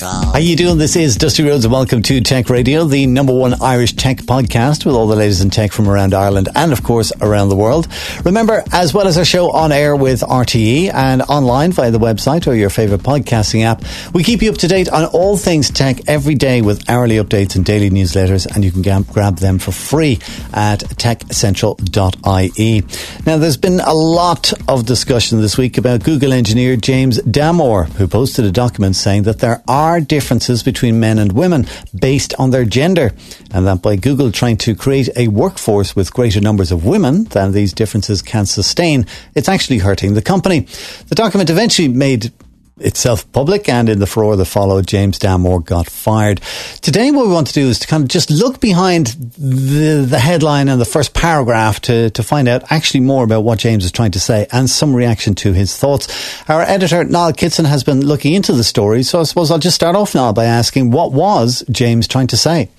How you doing? This is Dusty Rhodes and welcome to Tech Radio, the number one Irish tech podcast with all the latest in tech from around Ireland and of course around the world. Remember, as well as our show on air with RTE and online via the website or your favorite podcasting app, we keep you up to date on all things tech every day with hourly updates and daily newsletters and you can grab them for free at techcentral.ie. Now, there's been a lot of discussion this week about Google engineer James Damore, who posted a document saying that there are differences between men and women based on their gender, and that by Google trying to create a workforce with greater numbers of women than these differences can sustain, it's actually hurting the company. The document eventually made itself public and in the furore that followed, James Damore got fired. Today, what we want to do is to kind of just look behind the, the headline and the first paragraph to, to find out actually more about what James is trying to say and some reaction to his thoughts. Our editor, Niall Kitson, has been looking into the story, so I suppose I'll just start off now by asking what was James trying to say?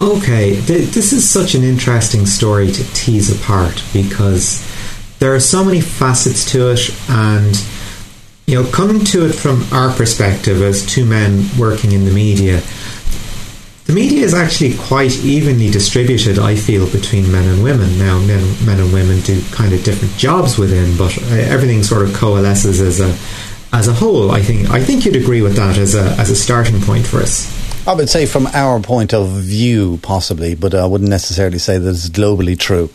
Okay, th- this is such an interesting story to tease apart because there are so many facets to it and you know, coming to it from our perspective as two men working in the media, the media is actually quite evenly distributed, I feel, between men and women. Now, men, men and women do kind of different jobs within, but uh, everything sort of coalesces as a as a whole. I think I think you'd agree with that as a as a starting point for us. I would say from our point of view, possibly, but I wouldn't necessarily say that it's globally true.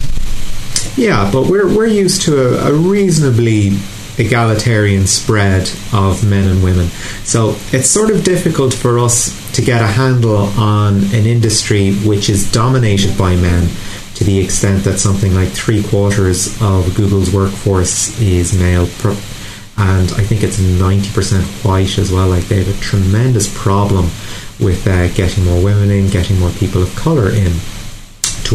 Yeah, but we're we're used to a, a reasonably egalitarian spread of men and women. So it's sort of difficult for us to get a handle on an industry which is dominated by men to the extent that something like three quarters of Google's workforce is male. And I think it's 90% white as well. Like they have a tremendous problem with uh, getting more women in, getting more people of colour in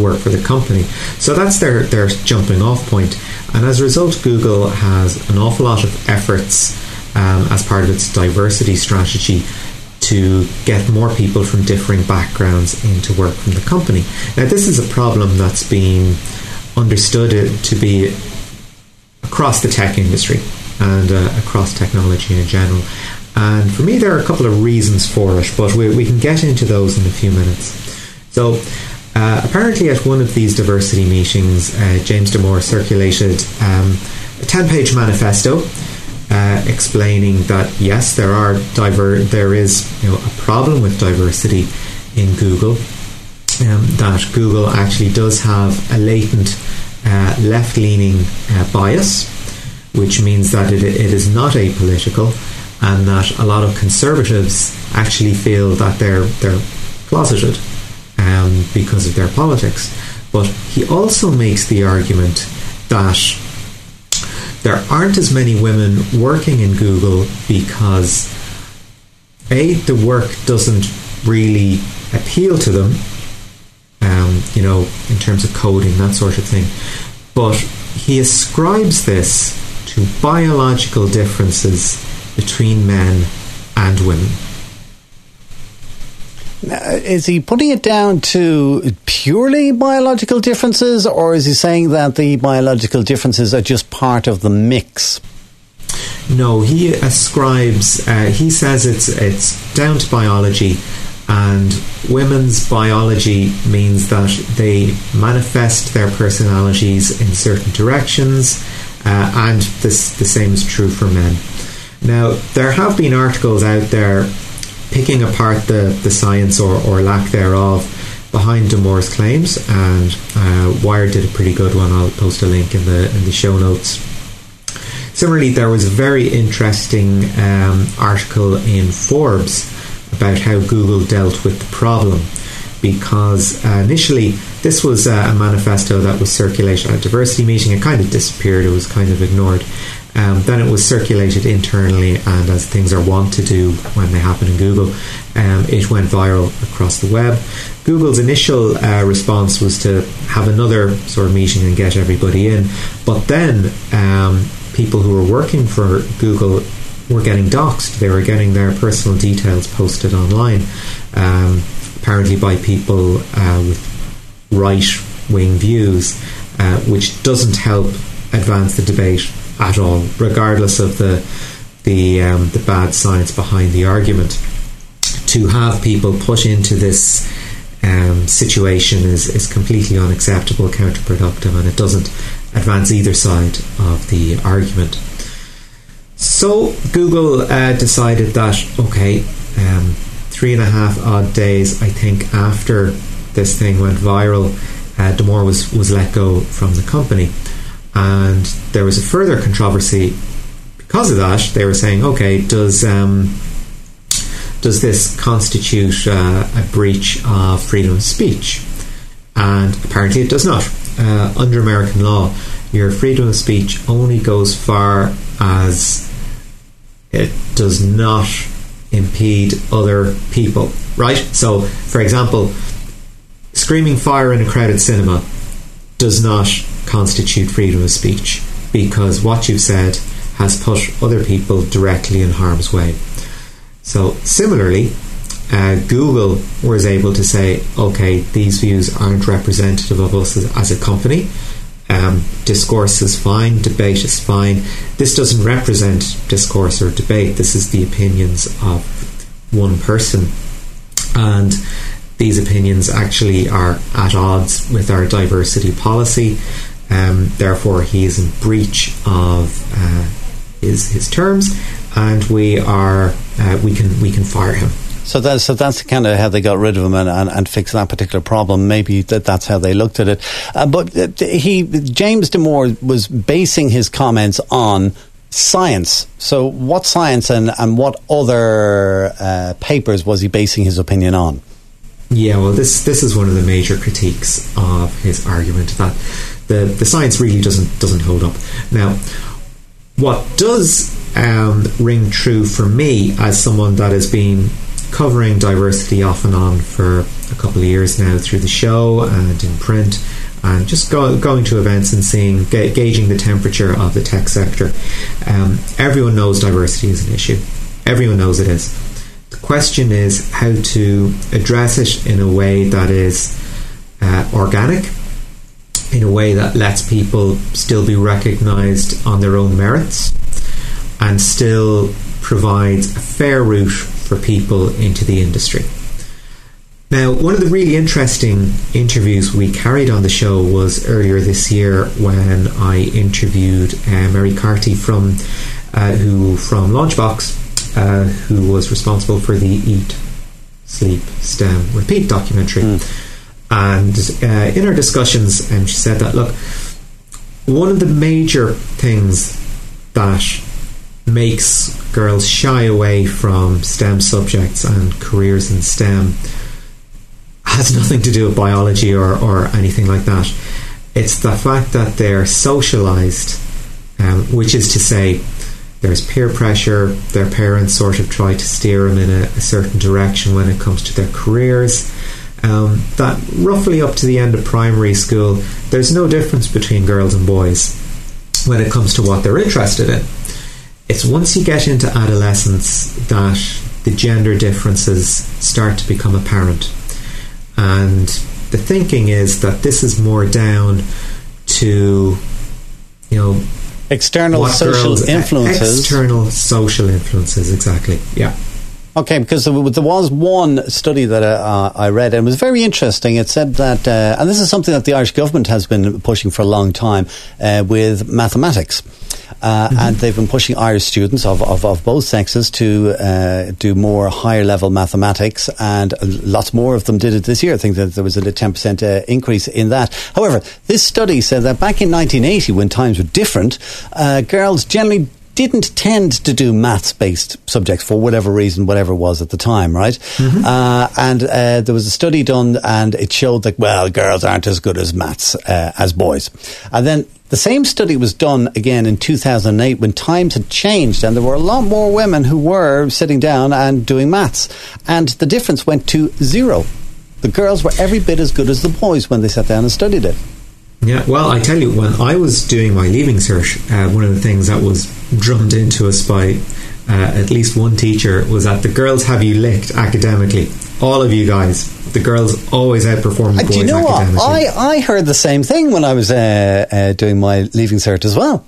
work for the company. So that's their, their jumping off point. And as a result, Google has an awful lot of efforts um, as part of its diversity strategy to get more people from differing backgrounds into work from the company. Now, this is a problem that's been understood to be across the tech industry and uh, across technology in general. And for me, there are a couple of reasons for it, but we, we can get into those in a few minutes. So, uh, apparently, at one of these diversity meetings, uh, James Damore circulated um, a 10 page manifesto uh, explaining that yes, there are diver- there is you know, a problem with diversity in Google, um, that Google actually does have a latent uh, left leaning uh, bias, which means that it, it is not apolitical, and that a lot of conservatives actually feel that they're, they're closeted um, because of their politics. But he also makes the argument that there aren't as many women working in Google because a the work doesn't really appeal to them, um, you know, in terms of coding that sort of thing. But he ascribes this to biological differences between men and women. Now, is he putting it down to purely biological differences, or is he saying that the biological differences are just part of the mix? No, he ascribes. Uh, he says it's it's down to biology, and women's biology means that they manifest their personalities in certain directions, uh, and this the same is true for men. Now, there have been articles out there picking apart the, the science or, or lack thereof behind Damore's claims, and uh, Wired did a pretty good one. I'll post a link in the in the show notes. Similarly, there was a very interesting um, article in Forbes about how Google dealt with the problem because uh, initially this was a manifesto that was circulated at a diversity meeting. It kind of disappeared, it was kind of ignored. Um, then it was circulated internally, and as things are wont to do when they happen in Google, um, it went viral across the web. Google's initial uh, response was to have another sort of meeting and get everybody in, but then um, people who were working for Google were getting doxxed. They were getting their personal details posted online, um, apparently by people uh, with right wing views, uh, which doesn't help advance the debate at all, regardless of the the um, the bad science behind the argument. To have people put into this um, situation is, is completely unacceptable, counterproductive, and it doesn't advance either side of the argument. So Google uh, decided that okay, um, three and a half odd days, I think, after this thing went viral, uh, was was let go from the company, and there was a further controversy because of that. They were saying, okay, does um, does this constitute uh, a breach of freedom of speech? And apparently, it does not. Uh, under American law, your freedom of speech only goes far as it does not impede other people, right? So, for example, screaming fire in a crowded cinema does not constitute freedom of speech because what you've said has put other people directly in harm's way. So, similarly, uh, Google was able to say, okay, these views aren't representative of us as, as a company. Um, discourse is fine, debate is fine. This doesn't represent discourse or debate. This is the opinions of one person, and these opinions actually are at odds with our diversity policy. Um, therefore, he is in breach of uh, his his terms, and we are uh, we can we can fire him. So that's so that's kind of how they got rid of him and, and, and fixed that particular problem. Maybe that that's how they looked at it. Uh, but uh, he James Damore was basing his comments on science. So what science and and what other uh, papers was he basing his opinion on? Yeah, well, this this is one of the major critiques of his argument that the the science really doesn't doesn't hold up. Now, what does um, ring true for me as someone that has been covering diversity off and on for a couple of years now through the show and in print and just go, going to events and seeing ga- gauging the temperature of the tech sector um, everyone knows diversity is an issue everyone knows it is the question is how to address it in a way that is uh, organic in a way that lets people still be recognized on their own merits and still provides a fair route for people into the industry. Now, one of the really interesting interviews we carried on the show was earlier this year when I interviewed uh, Mary Carty from uh, who from Launchbox, uh, who was responsible for the Eat, Sleep, STEM, Repeat documentary. Mm. And uh, in our discussions, um, she said that look, one of the major things that makes girls shy away from STEM subjects and careers in STEM has nothing to do with biology or, or anything like that. It's the fact that they're socialized, um, which is to say, there's peer pressure, their parents sort of try to steer them in a, a certain direction when it comes to their careers. Um, that roughly up to the end of primary school, there's no difference between girls and boys when it comes to what they're interested in it's once you get into adolescence that the gender differences start to become apparent. And the thinking is that this is more down to, you know, external social girls, influences. External social influences, exactly. Yeah. Okay, because there was one study that uh, I read and it was very interesting. It said that, uh, and this is something that the Irish government has been pushing for a long time uh, with mathematics. Uh, mm-hmm. And they've been pushing Irish students of, of, of both sexes to uh, do more higher level mathematics, and lots more of them did it this year. I think that there was a 10% uh, increase in that. However, this study said that back in 1980, when times were different, girls generally didn't tend to do maths based subjects for whatever reason, whatever it was at the time, right? Mm-hmm. Uh, and uh, there was a study done and it showed that, well, girls aren't as good as maths uh, as boys. And then the same study was done again in 2008 when times had changed and there were a lot more women who were sitting down and doing maths. And the difference went to zero. The girls were every bit as good as the boys when they sat down and studied it. Yeah, well, I tell you, when I was doing my leaving cert, uh, one of the things that was drummed into us by uh, at least one teacher was that the girls have you licked academically. All of you guys, the girls always outperform the Uh, boys do you know what? I, I heard the same thing when I was uh, uh, doing my leaving cert as well.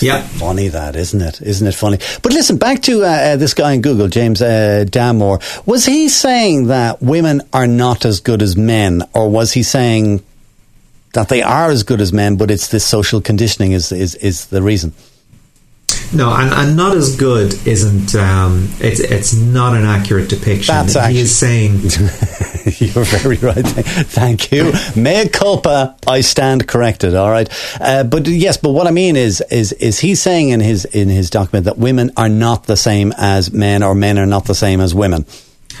yeah. Funny that, isn't it? Isn't it funny? But listen, back to uh, uh, this guy in Google, James uh, Damore. Was he saying that women are not as good as men, or was he saying that they are as good as men, but it's this social conditioning is is, is the reason? No, and, and not as good isn't. Um, it's it's not an accurate depiction. That's actually, he is saying You're very right. Thank you. Mea culpa. I stand corrected. All right. Uh, but yes, but what I mean is, is, is he saying in his in his document that women are not the same as men, or men are not the same as women?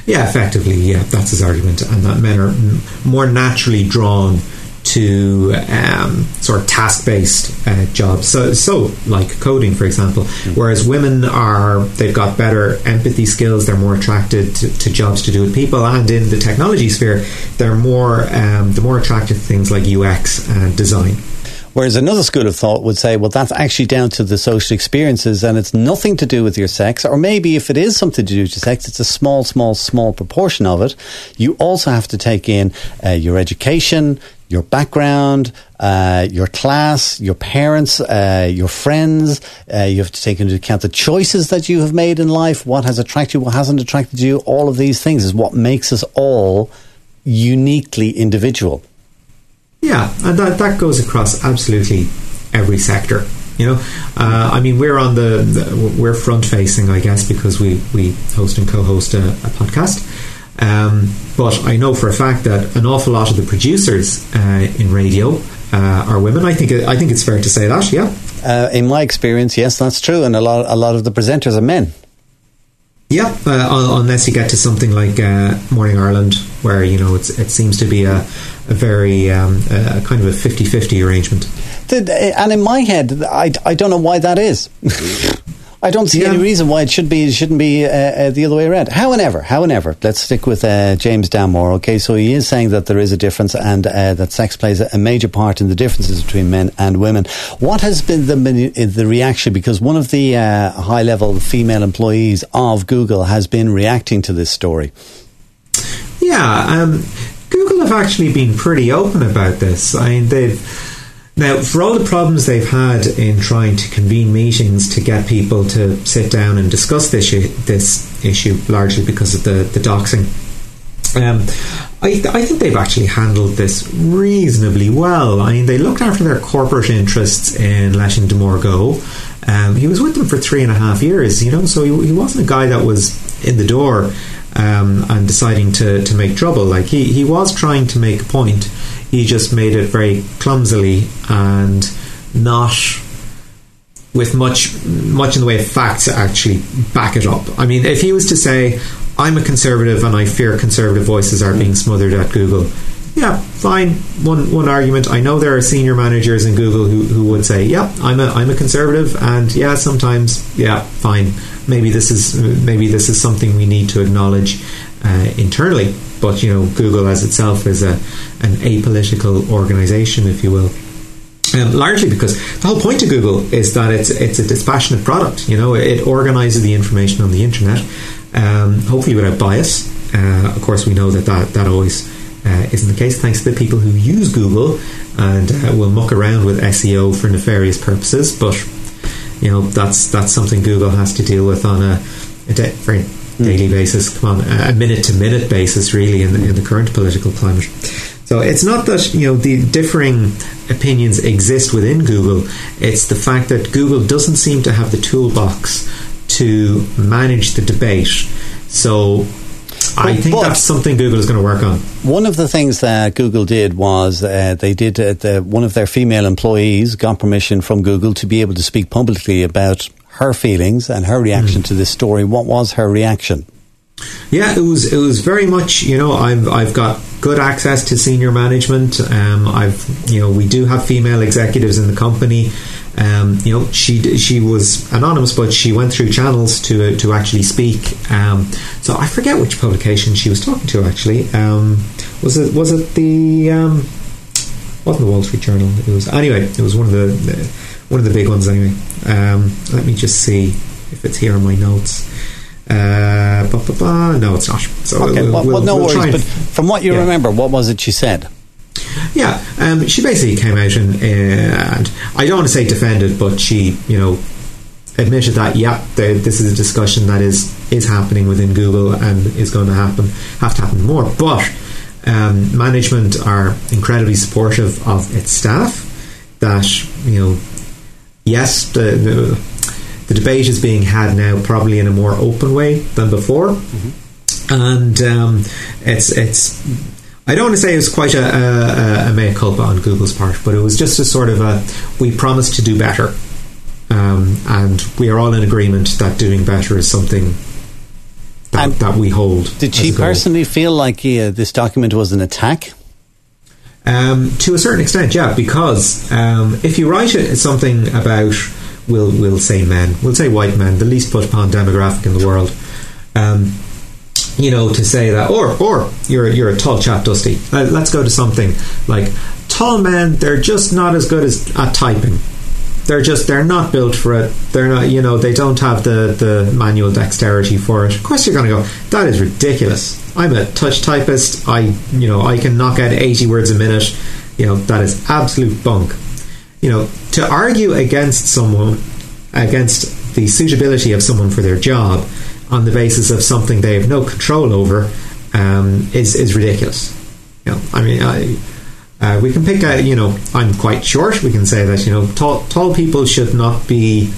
Yeah, effectively, yeah, that's his argument, and that men are more naturally drawn to um, sort of task-based uh, jobs. So, so like coding, for example, whereas women are they've got better empathy skills. They're more attracted to, to jobs to do with people, and in the technology sphere, they're more um, they're more attracted to things like UX and design. Whereas another school of thought would say, well, that's actually down to the social experiences and it's nothing to do with your sex. Or maybe if it is something to do with your sex, it's a small, small, small proportion of it. You also have to take in uh, your education, your background, uh, your class, your parents, uh, your friends. Uh, you have to take into account the choices that you have made in life, what has attracted you, what hasn't attracted you. All of these things is what makes us all uniquely individual. Yeah, and that, that goes across absolutely every sector. You know, uh, I mean, we're on the, the we're front facing, I guess, because we we host and co-host a, a podcast. Um, but I know for a fact that an awful lot of the producers uh, in radio uh, are women. I think I think it's fair to say that. Yeah, Uh, in my experience, yes, that's true, and a lot, a lot of the presenters are men. yeah. Uh, unless you get to something like uh, Morning Ireland, where you know it's it seems to be a, a very um, a kind of a 50-50 arrangement. And in my head, I, I don't know why that is. I don't see Yeah. any reason why it should be it shouldn't be uh, uh, the other way around. However, however, let's stick with uh, James Damore. Okay, so he is saying that there is a difference and uh, that sex plays a major part in the differences between men and women. What has been the the reaction? Because one of the uh, high level female employees of Google has been reacting to this story. Yeah, um, Google have actually been pretty open about this. I mean, they've now for all the problems they've had in trying to convene meetings to get people to sit down and discuss this issue, this issue largely because of the the doxing. Um, I, I think they've actually handled this reasonably well. I mean, they looked after their corporate interests in letting Damore go. Um, he was with them for three and a half years, you know, so he, he wasn't a guy that was in the door um, and deciding to, to make trouble. Like, he, he was trying to make a point, he just made it very clumsily and not with much much in the way of facts to actually back it up. I mean, if he was to say, "I'm a conservative and I fear conservative voices are being smothered at Google," yeah, fine. One one argument. I know there are senior managers in Google who, who would say, "Yeah, I'm a I'm a conservative," and yeah, sometimes, yeah, fine. Maybe this is maybe this is something we need to acknowledge uh, internally. But you know, Google as itself is a an apolitical organization, if you will. Um, largely because the whole point of Google is that it's it's a dispassionate product. You know, it organizes the information on the internet, um, hopefully without bias. Uh, of course, we know that that, that always uh, isn't the case, thanks to the people who use Google and uh, will muck around with SEO for nefarious purposes. But you know, that's that's something Google has to deal with on a, a da- very daily basis. Come on, a minute to minute basis, really, in the, in the current political climate. So it's not that you know the differing opinions exist within Google. It's the fact that Google doesn't seem to have the toolbox to manage the debate. So I think but- that's something Google is going to work on. One of the things that Google did was uh, they did uh, the, one of their female employees got permission from Google to be able to speak publicly about her feelings and her reaction to this story. What was her reaction? Yeah, it was it was very much you know I've I've got good access to senior management. Um, I've you know we do have female executives in the company. Um, you know she she was anonymous, but she went through channels to to actually speak. Um, so I forget which publication she was talking to. Actually, um, was it was it the um, wasn't the Wall Street Journal? It was anyway. It was one of the, the one of the big ones anyway. Um, let me just see if it's here in my notes. Uh. No, it's not. So Okay, we'll, well, we'll- well, no we'll worries. But from what you Yeah. remember, what was it she said? Yeah, um, she basically came out and, uh, and I don't want to say defended, but she, you know, admitted that yeah, this is a discussion that is is happening within Google and is going to happen, have to happen more. But um, management are incredibly supportive of its staff. That you know, yes, the, the the debate is being had now probably in a more open way than before, and um, it's it's. I don't want to say it was quite a, a, a mea culpa on Google's part, but it was just a sort of a we promised to do better, um, and we are all in agreement that doing better is something that, that we hold. Did she personally feel like uh, this document was an attack? Um, to a certain extent, yeah, because um, if you write it, something about, we'll, we'll say men, we'll say white men, the least put upon demographic in the world, um, you know, to say that, or or you're you're a tall chap, Dusty. Uh, let's go to something like tall men. They're just not as good as at typing. They're just they're not built for it. They're not, you know, they don't have the the manual dexterity for it. Of course, you're going to go. That is ridiculous. I'm a touch typist. I, you know, I can knock out 80 words a minute. You know, that is absolute bunk. You know, to argue against someone, against the suitability of someone for their job on the basis of something they have no control over, um, is is ridiculous. You know, I mean, I, uh, we can pick a, you know, I'm quite short. We can say that, you know, tall, tall people should not be.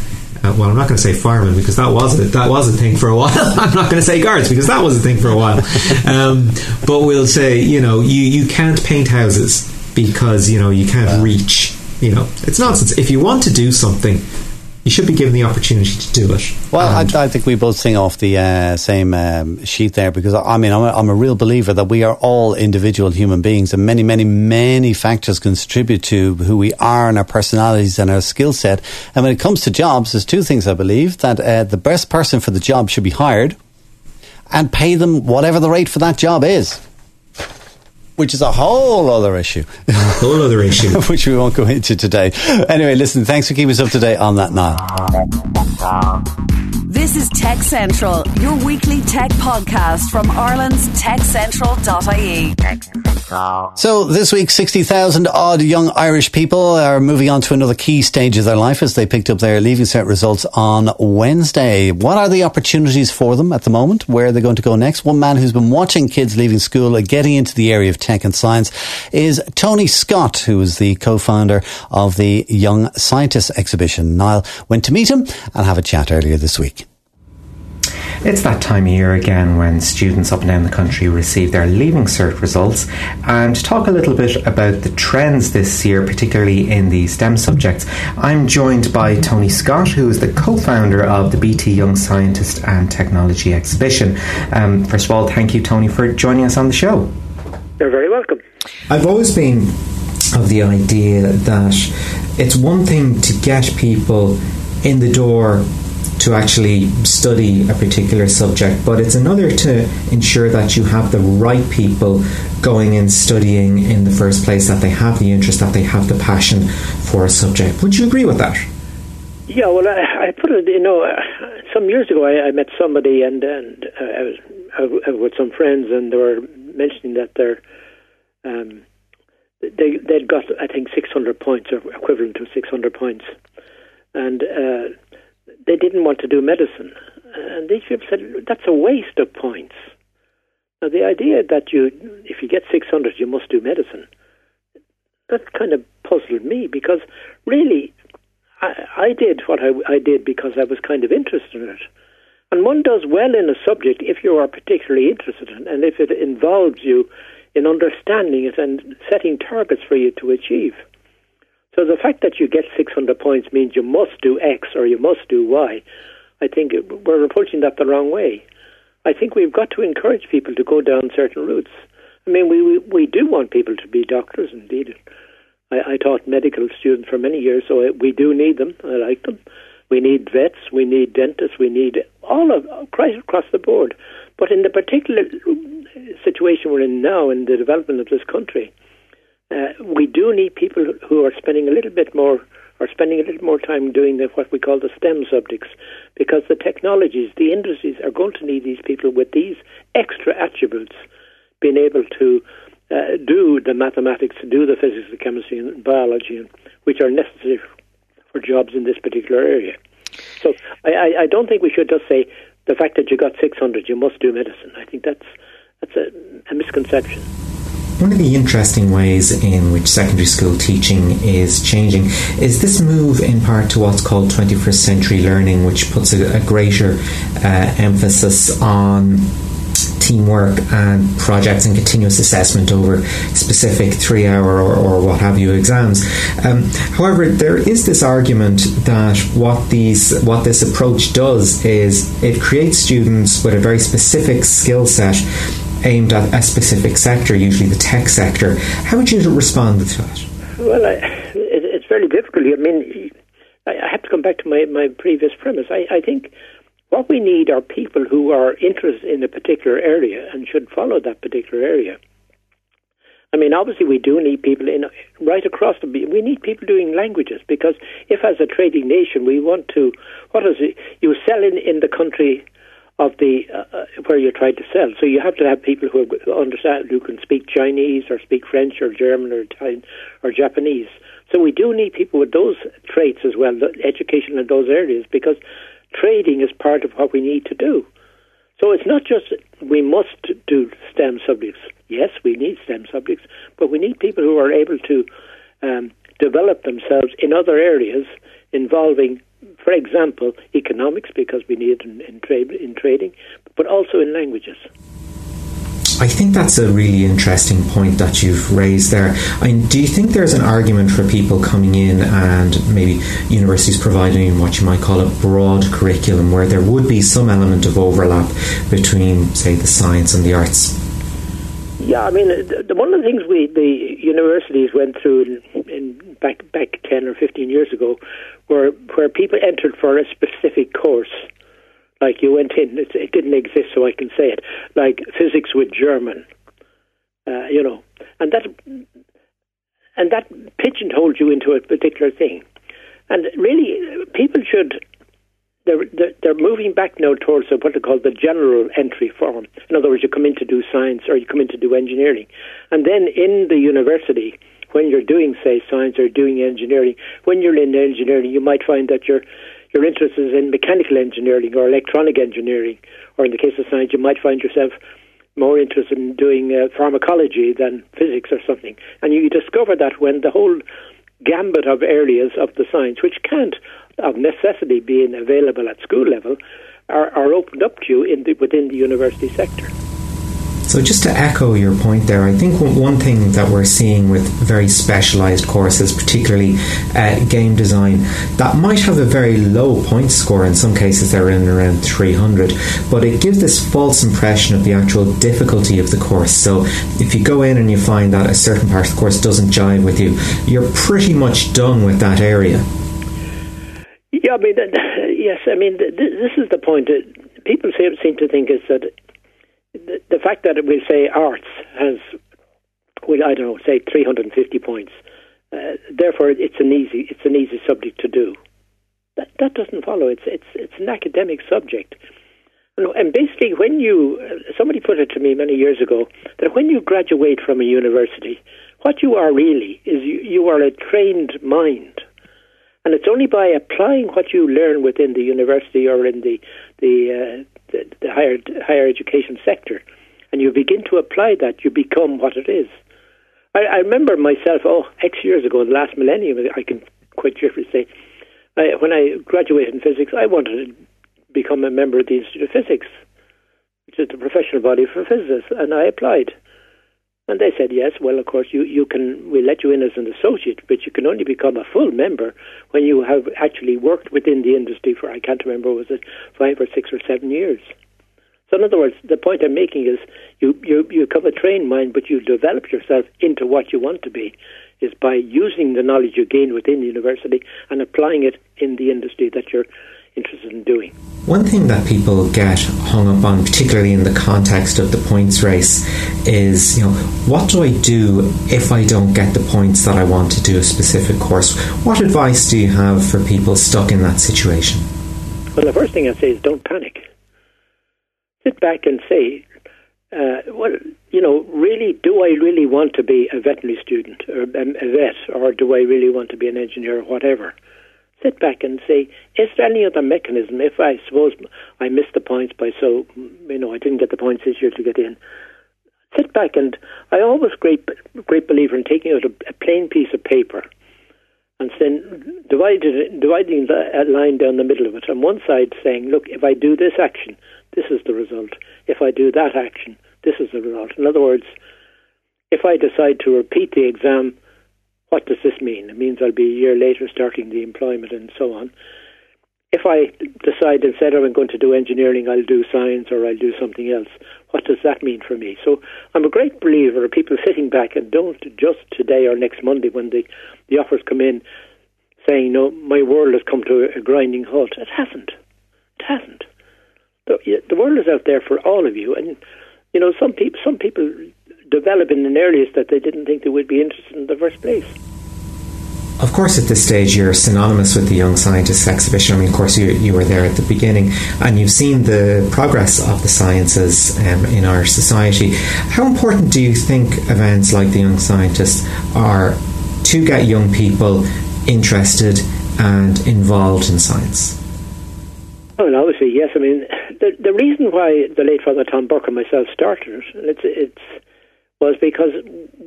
Uh, well, I'm not going to say firemen because that was a, that was a thing for a while. I'm not going to say guards because that was a thing for a while. Um, but we'll say, you know, you, you can't paint houses because you know you can't reach. You know, it's nonsense. If you want to do something, you should be given the opportunity to do it. Well, I, I think we both sing off the uh, same um, sheet there because I mean I'm a, I'm a real believer that we are all individual human beings and many many many factors contribute to who we are and our personalities and our skill set. And when it comes to jobs, there's two things I believe that uh, the best person for the job should be hired and pay them whatever the rate for that job is, which is a whole other issue. whole other issue. which we won't go into today. Anyway, listen, thanks for keeping us up to date on that now. This is Tech Central, your weekly tech podcast from Ireland's techcentral.ie. So this week, 60,000 odd young Irish people are moving on to another key stage of their life as they picked up their leaving cert results on Wednesday. What are the opportunities for them at the moment? Where are they going to go next? One man who's been watching kids leaving school and getting into the area of tech and science is Tony Scott, who is the co-founder of the Young Scientists exhibition. Niall went to meet him and have a chat earlier this week. It's that time of year again when students up and down the country receive their Leaving Cert results and to talk a little bit about the trends this year, particularly in the STEM subjects. I'm joined by Tony Scott, who is the co-founder of the BT Young Scientist and Technology Exhibition. Um, first of all, thank you, Tony, for joining us on the show. You're very welcome. I've always been of the idea that it's one thing to get people in the door to actually study a particular subject, but it's another to ensure that you have the right people going and studying in the first place, that they have the interest, that they have the passion for a subject. Would you agree with that? Yeah, well, I, I put it, you know, some years ago I, I met somebody and, and uh, I was I, I, with some friends and they were mentioning that they're, um, they, they'd got, I think, 600 points or equivalent to 600 points. And uh, they didn't want to do medicine. And these people said, that's a waste of points. Now, the idea that you, if you get 600, you must do medicine, that kind of puzzled me because really, I, I did what I, I did because I was kind of interested in it. And one does well in a subject if you are particularly interested in it and if it involves you in understanding it and setting targets for you to achieve. So the fact that you get 600 points means you must do X or you must do Y. I think we're approaching that the wrong way. I think we've got to encourage people to go down certain routes. I mean, we we, we do want people to be doctors, indeed. I, I taught medical students for many years, so we do need them. I like them. We need vets, we need dentists, we need all of right across the board. But in the particular situation we're in now, in the development of this country, uh, we do need people who are spending a little bit more, or spending a little more time doing the, what we call the STEM subjects, because the technologies, the industries are going to need these people with these extra attributes, being able to uh, do the mathematics, do the physics, the chemistry, and biology, which are necessary for jobs in this particular area. So I, I, I don't think we should just say the fact that you got 600, you must do medicine. I think that's that's a, a misconception. One of the interesting ways in which secondary school teaching is changing is this move in part to what's called 21st century learning, which puts a, a greater uh, emphasis on teamwork and projects and continuous assessment over specific three hour or, or what have you exams. Um, however, there is this argument that what these what this approach does is it creates students with a very specific skill set aimed at a specific sector, usually the tech sector. How would you respond to that? Well, I, it, it's very difficult. I mean, I, have to come back to my, my previous premise. I, I think what we need are people who are interested in a particular area and should follow that particular area. I mean, obviously, we do need people in right across the. We need people doing languages because if, as a trading nation, we want to, what is it? You sell in in the country of the uh, where you're trying to sell. So you have to have people who understand, who can speak Chinese or speak French or German or Italian or Japanese. So we do need people with those traits as well, education in those areas, because trading is part of what we need to do. So it's not just we must do STEM subjects. Yes, we need STEM subjects, but we need people who are able to um, develop themselves in other areas involving for example, economics, because we need in, in, trade, in trading, but also in languages. I think that's a really interesting point that you've raised there. I mean, do you think there's an argument for people coming in and maybe universities providing what you might call a broad curriculum where there would be some element of overlap between, say, the science and the arts? Yeah, I mean, the, one of the things we the universities went through in, in back back ten or fifteen years ago where where people entered for a specific course. Like you went in, it, it didn't exist, so I can say it. Like physics with German, uh, you know, and that and that pigeonholed you into a particular thing. And really, people should they're, they're moving back now towards what they call the general entry form. In other words, you come in to do science or you come in to do engineering. And then in the university, when you're doing, say, science or doing engineering, when you're in engineering, you might find that your your interest is in mechanical engineering or electronic engineering, or in the case of science, you might find yourself more interested in doing uh, pharmacology than physics or something. And you discover that when the whole gambit of areas of the science, which can't of necessity being available at school level, are, are opened up to you in the, within the university sector. So, just to echo your point there, I think one thing that we're seeing with very specialised courses, particularly uh, game design, that might have a very low point score. In some cases, they're in around 300, but it gives this false impression of the actual difficulty of the course. So, if you go in and you find that a certain part of the course doesn't jive with you, you're pretty much done with that area. Yeah, I mean, yes, I mean, this is the point. People seem to think is that the, the fact that we say arts has, well, I don't know, say 350 points, uh, therefore it's an easy it's an easy subject to do. That that doesn't follow. It's it's it's an academic subject. And basically, when you uh, somebody put it to me many years ago that when you graduate from a university, what you are really is you, you are a trained mind. And it's only by applying what you learn within the university or in the the uh, the, the higher higher education sector, and you begin to apply that, you become what it is. I, I remember myself, oh, X years ago, the last millennium, I can quite cheerfully say, I, when I graduated in physics, I wanted to become a member of the Institute of Physics, which is the professional body for physicists, and I applied. And they said, yes, well, of course, you, you can, we let you in as an associate, but you can only become a full member when you have actually worked within the industry for, I can't remember, was it five or six or seven years? So, in other words, the point I'm making is you, you, you become a trained mind, but you develop yourself into what you want to be, is by using the knowledge you gain within the university and applying it in the industry that you're interested in doing. One thing that people get hung up on, particularly in the context of the points race, is you know what do I do if I don't get the points that I want to do a specific course? What advice do you have for people stuck in that situation? Well, the first thing I say is don't panic. Sit back and say, uh, well, you know, really, do I really want to be a veterinary student or a vet, or do I really want to be an engineer or whatever? Sit back and say, is there any other mechanism? If I suppose I missed the points by so, you know, I didn't get the points this year to get in. Sit back and I always great great believer in taking out a, a plain piece of paper and then dividing dividing the line down the middle of it. On one side, saying, "Look, if I do this action, this is the result. If I do that action, this is the result. In other words, if I decide to repeat the exam, what does this mean? It means I'll be a year later starting the employment and so on. If I decide instead of I'm going to do engineering, I'll do science or I'll do something else, what does that mean for me? So I'm a great believer of people sitting back and don't just today or next Monday when the, the offers come in saying, no, my world has come to a grinding halt. It hasn't. It hasn't the, the world is out there for all of you, and you know some people some people develop in an areas that they didn't think they would be interested in the first place. Of course, at this stage, you're synonymous with the Young Scientists exhibition. I mean, of course, you, you were there at the beginning and you've seen the progress of the sciences um, in our society. How important do you think events like the Young Scientists are to get young people interested and involved in science? Well, obviously, yes. I mean, the the reason why the late Father Tom Burke and myself started it, it's it's was because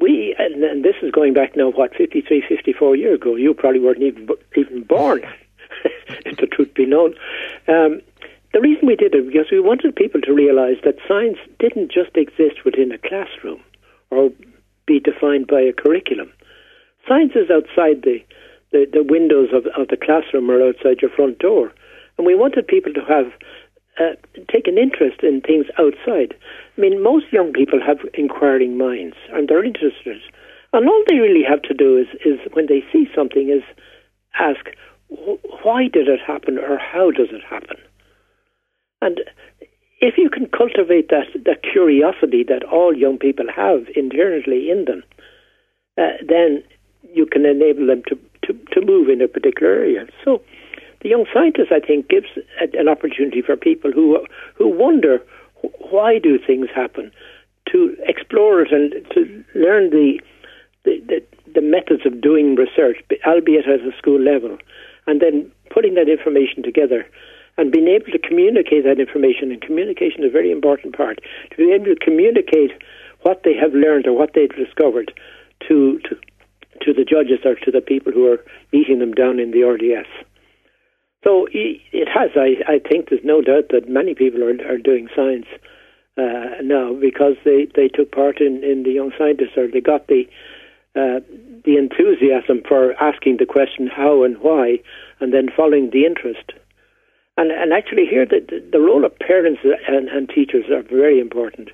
we, and, this is going back now, what, 53, 54 years ago. You probably weren't even even born, if the truth be known. Um, the reason we did it because we wanted people to realise that science didn't just exist within a classroom or be defined by a curriculum. Science is outside the, the, the windows of, of the classroom or outside your front door. And we wanted people to have uh, take an interest in things outside. I mean, most young people have inquiring minds and they're interested. And all they really have to do is, is when they see something, is ask, why did it happen or how does it happen? And if you can cultivate that, that curiosity that all young people have inherently in them, uh, then you can enable them to, to, to move in a particular area. So the young scientist, I think, gives a, an opportunity for people who who wonder why do things happen to explore it and to learn the the, the, the methods of doing research, albeit at a school level, and then putting that information together and being able to communicate that information. And communication is a very important part. To be able to communicate what they have learned or what they've discovered to to to the judges or to the people who are meeting them down in the RDS. So it has. I, I think there's no doubt that many people are, are doing science uh, now because they, they took part in, in the Young Scientists or they got the uh, the enthusiasm for asking the question how and why, and then following the interest. And and actually here the the, role of parents and, and teachers are very important.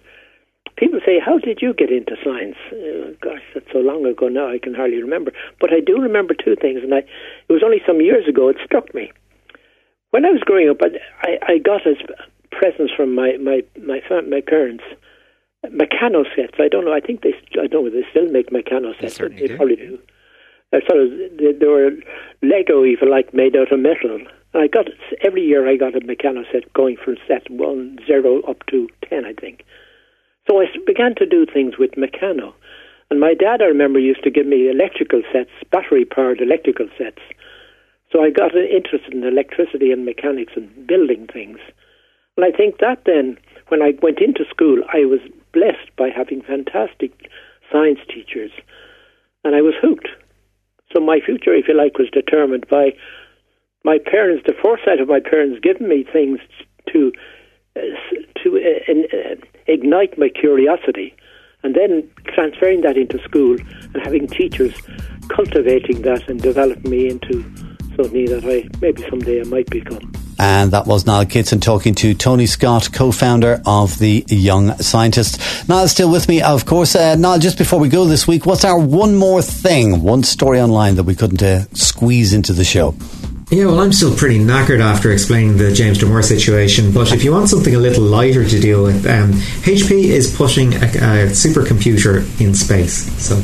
People say, "How did you get into science?" Uh, gosh, that's so long ago now. I can hardly remember. But I do remember two things, and I it was only some years ago. It struck me when I was growing up, I, I got as presents from my my my my parents Meccano sets. I don't know. I think they. I don't know they still make Meccano sets. They, they do. probably do. I sort of they, they were Lego, you like, made out of metal. And I got every year. I got a Meccano set going from set one zero up to ten, I think. So I began to do things with Meccano. And my dad, I remember, used to give me electrical sets, battery powered electrical sets. So I got an interested in electricity and mechanics and building things. And I think that then, when I went into school, I was blessed by having fantastic science teachers. And I was hooked. So my future, if you like, was determined by my parents, the foresight of my parents giving me things to uh, to uh, uh, ignite my curiosity, and then transferring that into school and having teachers cultivating that and developing me into something that I maybe someday I might become. And that was Niall Kitson talking to Tony Scott, co-founder of the Young Scientists. Niall still with me, of course. Uh, Niall, just before we go this week, what's our one more thing, one story online that we couldn't uh, squeeze into the show? Yeah, well, I'm still pretty knackered after explaining the James Damore situation. But if you want something a little lighter to deal with, um, HP is pushing a, a supercomputer in space. So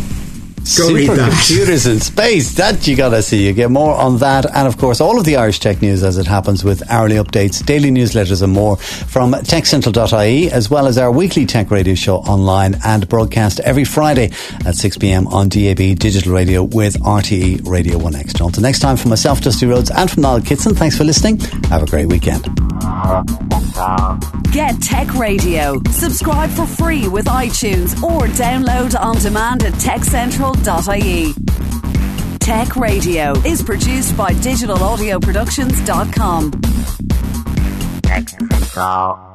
Go read that. Supercomputers in space. That you gotta see. You get more on that, and of course, all of the Irish tech news as it happens with hourly updates, daily newsletters, and more from TechCentral.ie, as well as our weekly tech radio show online and broadcast every Friday at 6 p.m. on DAB digital radio with RTE Radio 1 Extra. Until next time, from myself, Dusty Rhodes, and from Niall Kitson, thanks for listening. Have a great weekend. Get Tech Radio. Subscribe for free with iTunes or download on demand at techcentral.ie. Tech Radio is produced by digitalaudioproductions.com. Tech Central.